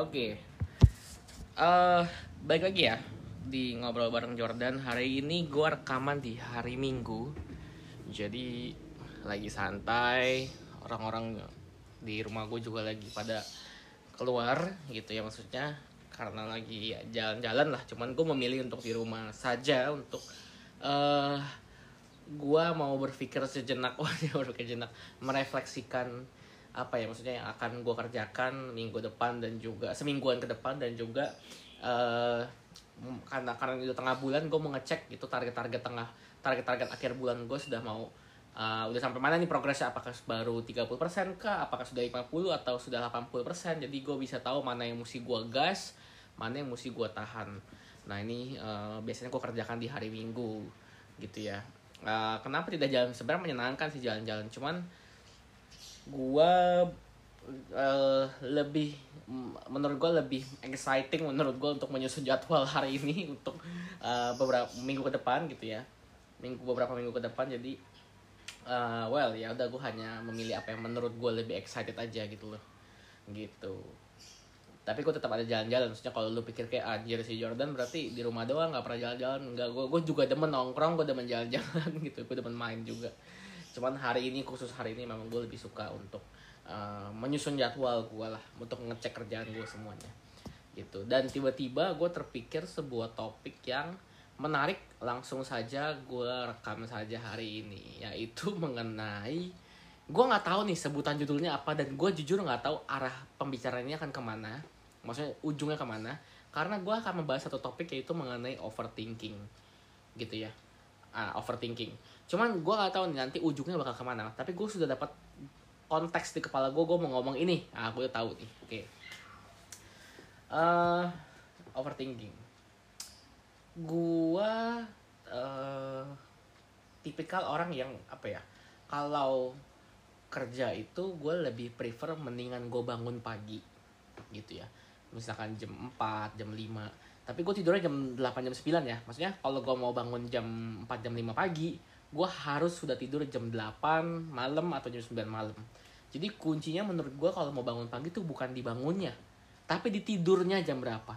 Oke. Eh, baik lagi ya di ngobrol bareng Jordan. Hari ini gue rekaman di hari Minggu. Jadi lagi santai. Orang-orang di rumah gue juga lagi pada keluar gitu ya maksudnya karena lagi jalan-jalan lah. Cuman gue memilih untuk di rumah saja untuk eh gue mau berpikir sejenak, wah berpikir sejenak, merefleksikan apa ya maksudnya yang akan gue kerjakan minggu depan dan juga semingguan ke depan dan juga eh karena karena itu tengah bulan gue mau ngecek itu target-target tengah target-target akhir bulan gue sudah mau eh, udah sampai mana nih progresnya? Apakah baru 30% kah? Apakah sudah 50 atau sudah 80% jadi gue bisa tahu mana yang mesti gue gas mana yang mesti gue tahan. Nah ini eh, biasanya gue kerjakan di hari minggu gitu ya. Eh, kenapa tidak jalan? Sebenarnya menyenangkan sih jalan-jalan. Cuman gua eh, lebih m- menurut gua lebih exciting menurut gua untuk menyusun jadwal hari ini untuk eh, beberapa minggu ke depan gitu ya. Minggu beberapa minggu ke depan jadi eh, well ya udah gua hanya memilih apa yang menurut gua lebih excited aja gitu loh. Gitu. Tapi gue tetap ada jalan-jalan maksudnya kalau lu pikir kayak anjir si Jordan berarti di rumah doang nggak pernah jalan-jalan. Nggak gue gue juga demen nongkrong gue demen jalan-jalan gitu gue demen main juga cuman hari ini khusus hari ini memang gue lebih suka untuk uh, menyusun jadwal gue lah untuk ngecek kerjaan gue semuanya. Gitu. Dan tiba-tiba gue terpikir sebuah topik yang menarik langsung saja gue rekam saja hari ini yaitu mengenai gue nggak tahu nih sebutan judulnya apa dan gue jujur nggak tahu arah pembicaraannya akan ke mana maksudnya ujungnya ke mana karena gue akan membahas satu topik yaitu mengenai overthinking. Gitu ya ah, overthinking. Cuman gue nggak tahu nih nanti ujungnya bakal ke mana. Tapi gue sudah dapat konteks di kepala gue gue mau ngomong ini. Ah gue tahu nih oke. Eh, overthinking. Gue eh tipikal orang yang apa ya kalau kerja itu gue lebih prefer mendingan gue bangun pagi gitu ya. Misalkan jam 4, jam 5 tapi gue tidurnya jam 8, jam 9 ya. Maksudnya kalau gue mau bangun jam 4, jam 5 pagi gue harus sudah tidur jam 8 malam atau jam 9 malam. Jadi kuncinya menurut gue kalau mau bangun pagi tuh bukan dibangunnya tapi di tidurnya jam berapa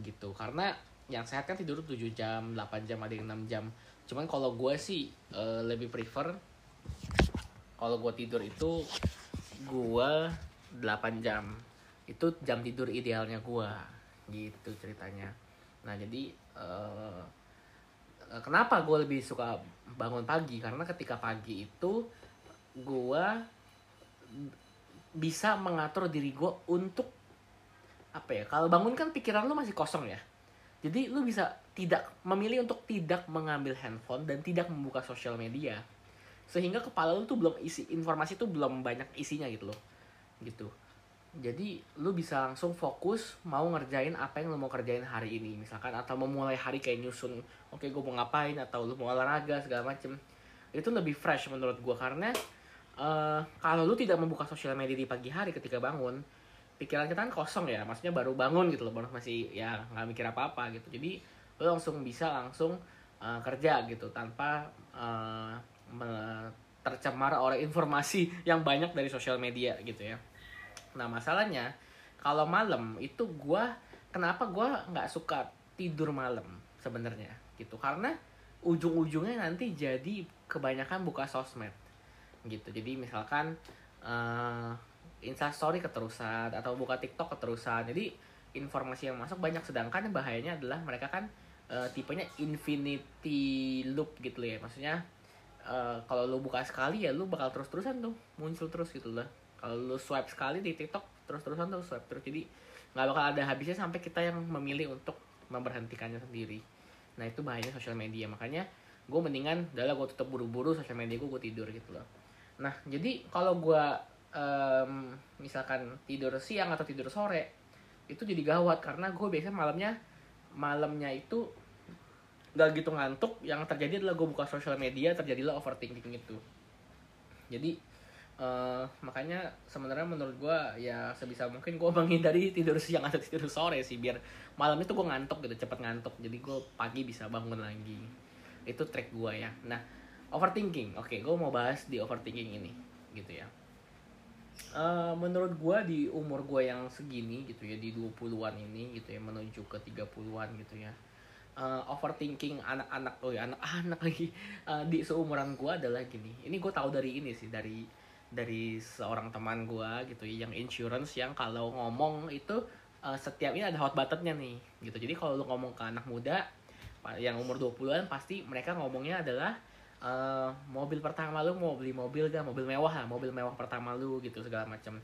gitu. Karena yang sehat kan tidur 7 jam 8 jam ada yang 6 jam. Cuman kalau gue sih eh, lebih prefer kalau gue tidur itu gue 8 jam. Itu jam tidur idealnya gue gitu ceritanya nah jadi eh, kenapa gue lebih suka bangun pagi? Karena ketika pagi itu gue bisa mengatur diri gue untuk apa ya kalau bangun kan pikiran lu masih kosong ya. Jadi lu bisa tidak memilih untuk tidak mengambil handphone dan tidak membuka sosial media. Sehingga kepala lu tuh belum isi informasi tuh belum banyak isinya gitu loh. Gitu jadi lu bisa langsung fokus mau ngerjain apa yang lu mau kerjain hari ini misalkan atau memulai hari kayak nyusun oke gue mau ngapain atau lu mau olahraga segala macem. Itu lebih fresh menurut gua karena eh, kalau lu tidak membuka sosial media di pagi hari ketika bangun pikiran kita kan kosong ya maksudnya baru bangun gitu loh baru masih ya nggak mikir apa apa gitu. Jadi lu langsung bisa langsung eh, kerja gitu tanpa me- tercemar oleh informasi yang banyak dari sosial media gitu ya nah masalahnya kalau malam itu gua kenapa gua nggak suka tidur malam sebenarnya gitu. Karena ujung-ujungnya nanti jadi kebanyakan buka sosmed gitu. Jadi misalkan eh instastory keterusan atau buka tiktok keterusan. Jadi informasi yang masuk banyak. Sedangkan bahayanya adalah mereka kan eh, tipenya infinity loop gitu ya. Maksudnya eh, kalau lu buka sekali ya lu bakal terus-terusan tuh muncul terus gitu lah kalau lu swipe sekali di tiktok terus-terusan tuh swipe terus. Jadi nggak bakal ada habisnya sampai kita yang memilih untuk memberhentikannya sendiri. Nah itu bahayanya sosial media. Makanya gue mendingan adalah gue tutup buru-buru sosial media gue gue tidur gitu loh. Nah jadi kalau gue em, misalkan tidur siang atau tidur sore itu jadi gawat. Karena gue biasanya malamnya malamnya itu gak gitu ngantuk. Yang terjadi adalah gue buka sosial media terjadilah overthinking itu. Jadi eh, makanya sebenarnya menurut gue ya sebisa mungkin gue menghindari tidur siang atau tidur sore sih biar malam itu gue ngantuk gitu cepet ngantuk. Jadi gue pagi bisa bangun lagi. Itu trik gue ya. Nah overthinking. Oke gue mau bahas di overthinking ini gitu ya. Uh, menurut gue di umur gue yang segini gitu ya di 20-an ini gitu ya menuju ke 30-an gitu ya uh, overthinking anak-anak oh ya anak-anak lagi uh, di seumuran gue adalah gini. Ini gue tahu dari ini sih dari dari seorang teman gue gitu ya yang insurance yang kalau ngomong itu uh, setiap ini ada hot buttonnya nih gitu. Jadi kalau lu ngomong ke anak muda yang umur 20-an pasti mereka ngomongnya adalah uh, mobil pertama lu mau beli mobil gak? Mobil mewah lah mobil mewah pertama lu gitu segala macam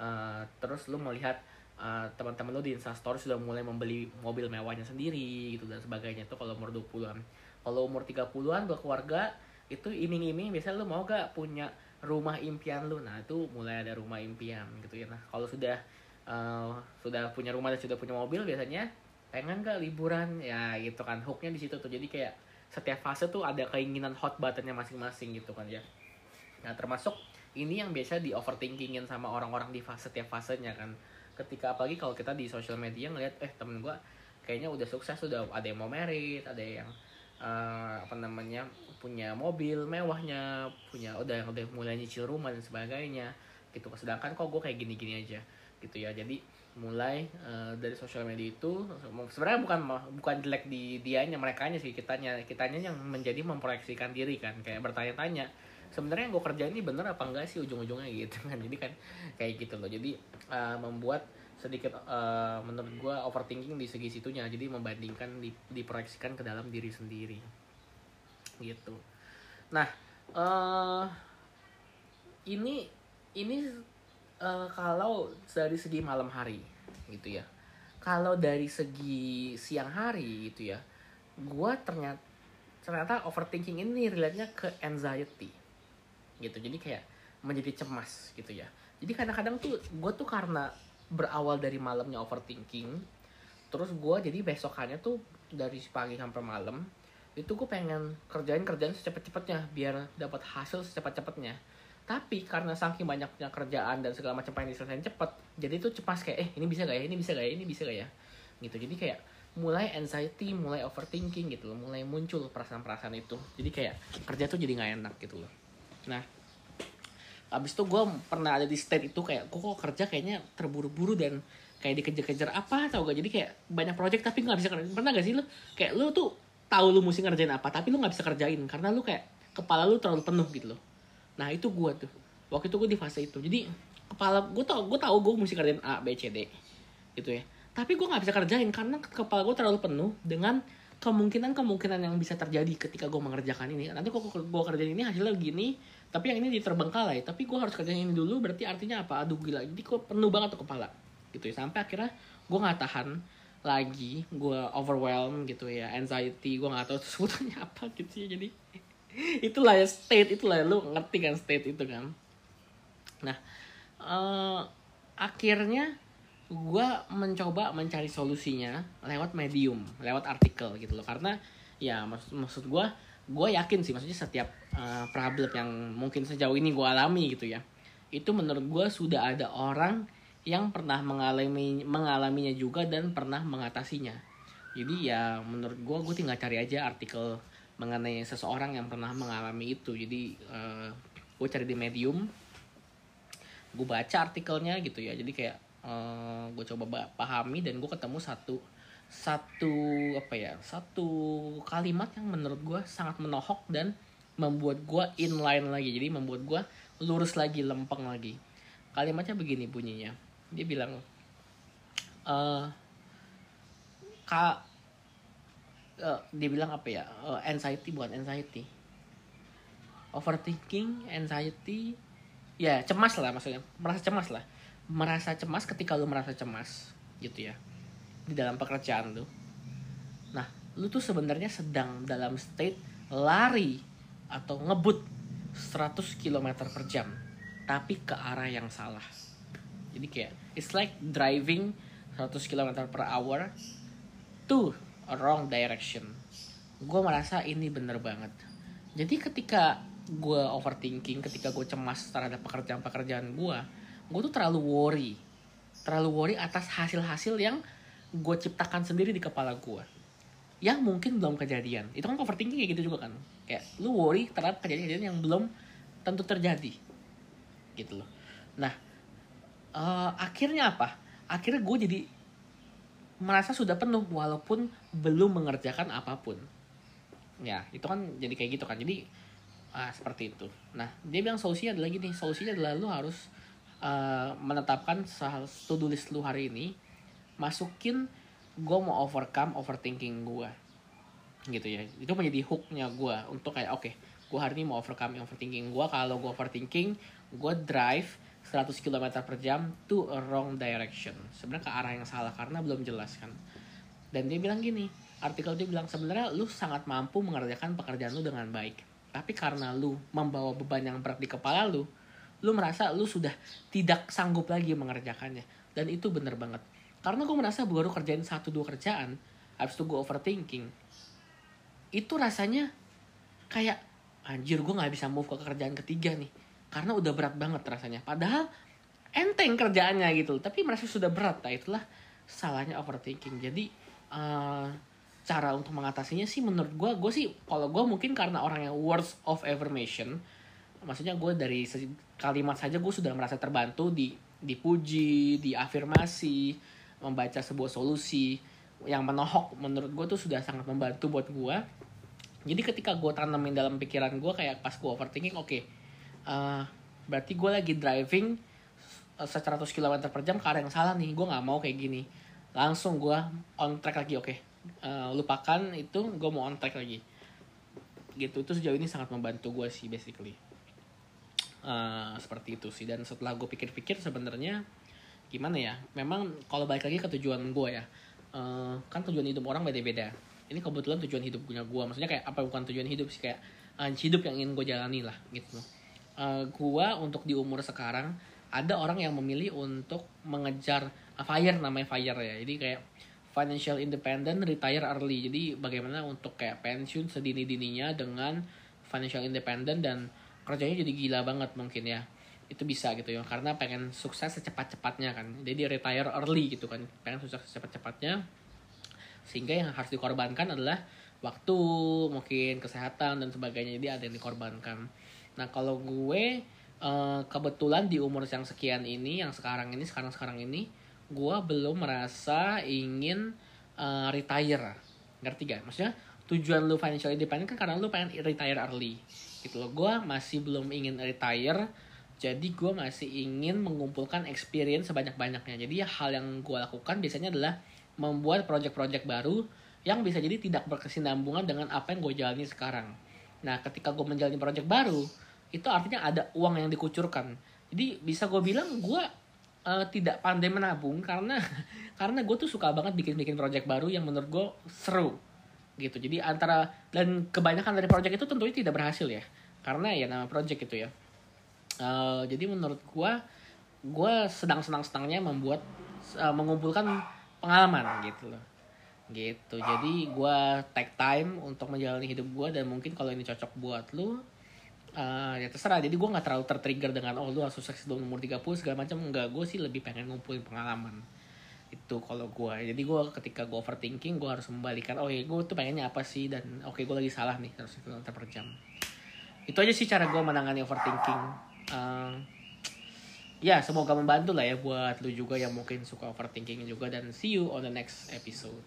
uh, terus lu melihat uh, teman-teman lu di instastory sudah mulai membeli mobil mewahnya sendiri gitu dan sebagainya itu kalau umur 20-an kalau umur 30-an keluarga itu iming-iming biasanya lu mau gak punya rumah impian lu. Nah itu mulai ada rumah impian gitu ya. Nah kalau sudah uh, sudah punya rumah dan sudah punya mobil biasanya pengen gak liburan? Ya gitu kan. Hooknya di situ tuh. Jadi kayak setiap fase tuh ada keinginan hot buttonnya masing-masing gitu kan ya. Nah termasuk ini yang biasa di overthinkingin sama orang-orang di fase setiap fasenya kan. Ketika apalagi kalau kita di sosial media ngeliat eh temen gue kayaknya udah sukses sudah ada yang mau merit ada yang uh, apa namanya punya mobil mewahnya punya udah udah mulai nyicil rumah dan sebagainya gitu. Sedangkan kok gue kayak gini-gini aja gitu ya. Jadi mulai uh, dari sosial media itu sebenarnya bukan bukan jelek di dianya mereka sih kitanya kitanya yang menjadi memproyeksikan diri kan. Kayak bertanya-tanya sebenarnya yang gue kerjain ini bener apa enggak sih ujung-ujungnya gitu kan. Jadi kan kayak gitu loh. Jadi uh, membuat sedikit uh, menurut gue overthinking di segi situnya. Jadi membandingkan di, diproyeksikan ke dalam diri sendiri. Gitu. Nah uh, ini ini uh, kalau dari segi malam hari gitu ya. Kalau dari segi siang hari gitu ya gue ternyata ternyata overthinking ini relate-nya ke anxiety gitu. Jadi kayak menjadi cemas gitu ya. Jadi kadang-kadang tuh gue tuh karena berawal dari malamnya overthinking terus gue jadi besokannya tuh dari pagi sampai malam itu gue pengen kerjain kerjaan secepat-cepatnya biar dapat hasil secepat-cepatnya. Tapi karena saking banyaknya kerjaan dan segala macam pengen diselesaikan cepet jadi itu cepat kayak eh ini bisa gak ya? Ini bisa gak ya? Ini bisa gak ya? Gitu. Jadi kayak mulai anxiety mulai overthinking gitu loh. Mulai muncul perasaan-perasaan itu. Jadi kayak kerja tuh jadi nggak enak gitu loh nah abis itu gue pernah ada di state itu kayak kok kok kerja kayaknya terburu-buru dan kayak dikejar-kejar apa tau gak jadi kayak banyak project tapi nggak bisa kerjain. Pernah gak sih lo kayak lo tuh tahu lu mesti ngerjain apa tapi lu nggak bisa kerjain karena lu kayak kepala lu terlalu penuh gitu loh. Nah itu gue tuh. Waktu itu gue di fase itu. Jadi kepala gue tau gue tau gue mesti kerjain a b c d gitu ya. Tapi gue nggak bisa kerjain karena kepala gue terlalu penuh dengan kemungkinan-kemungkinan yang bisa terjadi ketika gue mengerjakan ini. Nanti kok gue kerjain ini hasilnya gini tapi yang ini diterbengkalai. Tapi gue harus kerjain ini dulu berarti artinya apa? Aduh gila. Jadi gue penuh banget tuh kepala gitu ya. Sampai akhirnya gue nggak tahan lagi gue overwhelm gitu ya. Anxiety gue nggak tahu sebutannya apa gitu ya. Jadi itulah ya state itulah lu ngerti kan state itu kan? Nah uh, akhirnya gue mencoba mencari solusinya lewat medium lewat artikel gitu loh. Karena ya maksud maksud gue gue yakin sih maksudnya setiap uh, problem yang mungkin sejauh ini gue alami gitu ya itu menurut gue sudah ada orang yang pernah mengalami mengalaminya juga dan pernah mengatasinya. Jadi ya menurut gue gue tinggal cari aja artikel mengenai seseorang yang pernah mengalami itu. Jadi uh, eh, gue cari di medium gue baca artikelnya gitu ya. Jadi kayak eh, gue coba pahami dan gue ketemu satu satu apa ya satu kalimat yang menurut gue sangat menohok dan membuat gue inline lagi. Jadi membuat gue lurus lagi lempeng lagi. Kalimatnya begini bunyinya. Dia bilang uh, kak uh, dia bilang apa ya? Uh, anxiety bukan anxiety. Overthinking anxiety. Ya cemas lah maksudnya. Merasa cemas lah merasa cemas ketika lu merasa cemas gitu ya di dalam pekerjaan lu. Nah lu tuh sebenarnya sedang dalam state lari atau ngebut 100 km per jam tapi ke arah yang salah. Jadi kayak it's like driving 100 km per hour to a wrong direction. Gue merasa ini bener banget. Jadi ketika gue overthinking ketika gue cemas terhadap pekerjaan-pekerjaan gue gue tuh terlalu worry. Terlalu worry atas hasil-hasil yang gue ciptakan sendiri di kepala gue yang mungkin belum kejadian. Itu kan overthinking kayak gitu juga kan. Kayak lu worry terhadap kejadian-kejadian yang belum tentu terjadi. Gitu loh. Nah uh, akhirnya apa? Akhirnya gue jadi merasa sudah penuh walaupun belum mengerjakan apa pun. Ya itu kan jadi kayak gitu kan. Jadi ah, seperti itu. Nah dia bilang solusinya adalah gini solusinya adalah lu harus uh, menetapkan do list lu hari ini masukin gue mau overcome overthinking gue gitu ya. Itu menjadi hooknya gue untuk kayak oke okay, gue hari ini mau overcome overthinking gue kalau gue overthinking gue drive 100 km per jam to a wrong direction. Sebenarnya ke arah yang salah karena belum jelas kan. Dan dia bilang gini artikel dia bilang sebenarnya lu sangat mampu mengerjakan pekerjaan lu dengan baik. Tapi karena lu membawa beban yang berat di kepala lu lu merasa lu sudah tidak sanggup lagi mengerjakannya. Dan itu bener banget. Karena gue merasa baru kerjain satu dua kerjaan habis itu gue overthinking itu rasanya kayak anjir gue nggak bisa move ke kerjaan ketiga nih. Karena udah berat banget rasanya. Padahal enteng kerjaannya gitu. Tapi merasa sudah berat nah itulah salahnya overthinking. Jadi uh, cara untuk mengatasinya sih menurut gue gue sih kalau gue mungkin karena orang yang words of affirmation maksudnya gue dari kalimat saja gue sudah merasa terbantu di dipuji diafirmasi membaca sebuah solusi yang menohok menurut gue tuh sudah sangat membantu buat gue. Jadi ketika gue tanamin dalam pikiran gue kayak pas gue overthinking oke okay, uh, berarti gue lagi driving 100 km per jam ke arah yang salah nih gue nggak mau kayak gini. Langsung gue on track lagi oke okay. uh, lupakan itu gue mau on track lagi. Gitu itu sejauh ini sangat membantu gue sih basically uh, seperti itu sih. Dan setelah gue pikir-pikir sebenarnya gimana ya? Memang kalau balik lagi ke tujuan gue ya uh, kan tujuan hidup orang beda-beda. Ini kebetulan tujuan hidup punya gue maksudnya kayak apa bukan tujuan hidup sih? Kayak uh, hidup yang ingin gue jalani lah gitu. Uh, gue untuk di umur sekarang ada orang yang memilih untuk mengejar uh, fire namanya fire ya. Jadi kayak financial independent retire early. Jadi bagaimana untuk kayak pensiun sedini dininya dengan financial independent dan kerjanya jadi gila banget mungkin ya. Itu bisa gitu ya karena pengen sukses secepat cepatnya kan. Jadi retire early gitu kan. Pengen sukses secepat cepatnya sehingga yang harus dikorbankan adalah waktu mungkin kesehatan dan sebagainya. Jadi ada yang dikorbankan. Nah kalau gue uh, kebetulan di umur yang sekian ini yang sekarang ini sekarang sekarang ini gue belum merasa ingin uh, retire. Ngerti gak? Maksudnya tujuan lu financial independent kan karena lu pengen retire early gitu loh gue masih belum ingin retire jadi gue masih ingin mengumpulkan experience sebanyak-banyaknya jadi hal yang gue lakukan biasanya adalah membuat project-project baru yang bisa jadi tidak berkesinambungan dengan apa yang gue jalani sekarang. Nah, ketika gue menjalani project baru, itu artinya ada uang yang dikucurkan. Jadi bisa gue bilang gue uh, tidak pandai menabung karena karena gue tuh suka banget bikin-bikin project baru yang menurut gue seru gitu. Jadi antara dan kebanyakan dari project itu tentunya tidak berhasil ya, karena ya nama project itu ya. Uh, jadi menurut gue, gue sedang-senang-senangnya membuat uh, mengumpulkan pengalaman gitu loh. Gitu. Jadi gue take time untuk menjalani hidup gue dan mungkin kalau ini cocok buat lu uh, ya terserah. Jadi gue nggak terlalu tertrigger dengan oh lu harus sukses sebelum umur 30 segala macam. Enggak gue sih lebih pengen ngumpulin pengalaman itu kalau gue jadi gue ketika gue overthinking gue harus membalikan oh ya gue tuh pengennya apa sih? Dan oke okay, gue lagi salah nih harus km per jam. Itu aja sih cara gue menangani overthinking. Uh, ya semoga membantu lah ya buat lu juga yang mungkin suka overthinking juga dan see you on the next episode.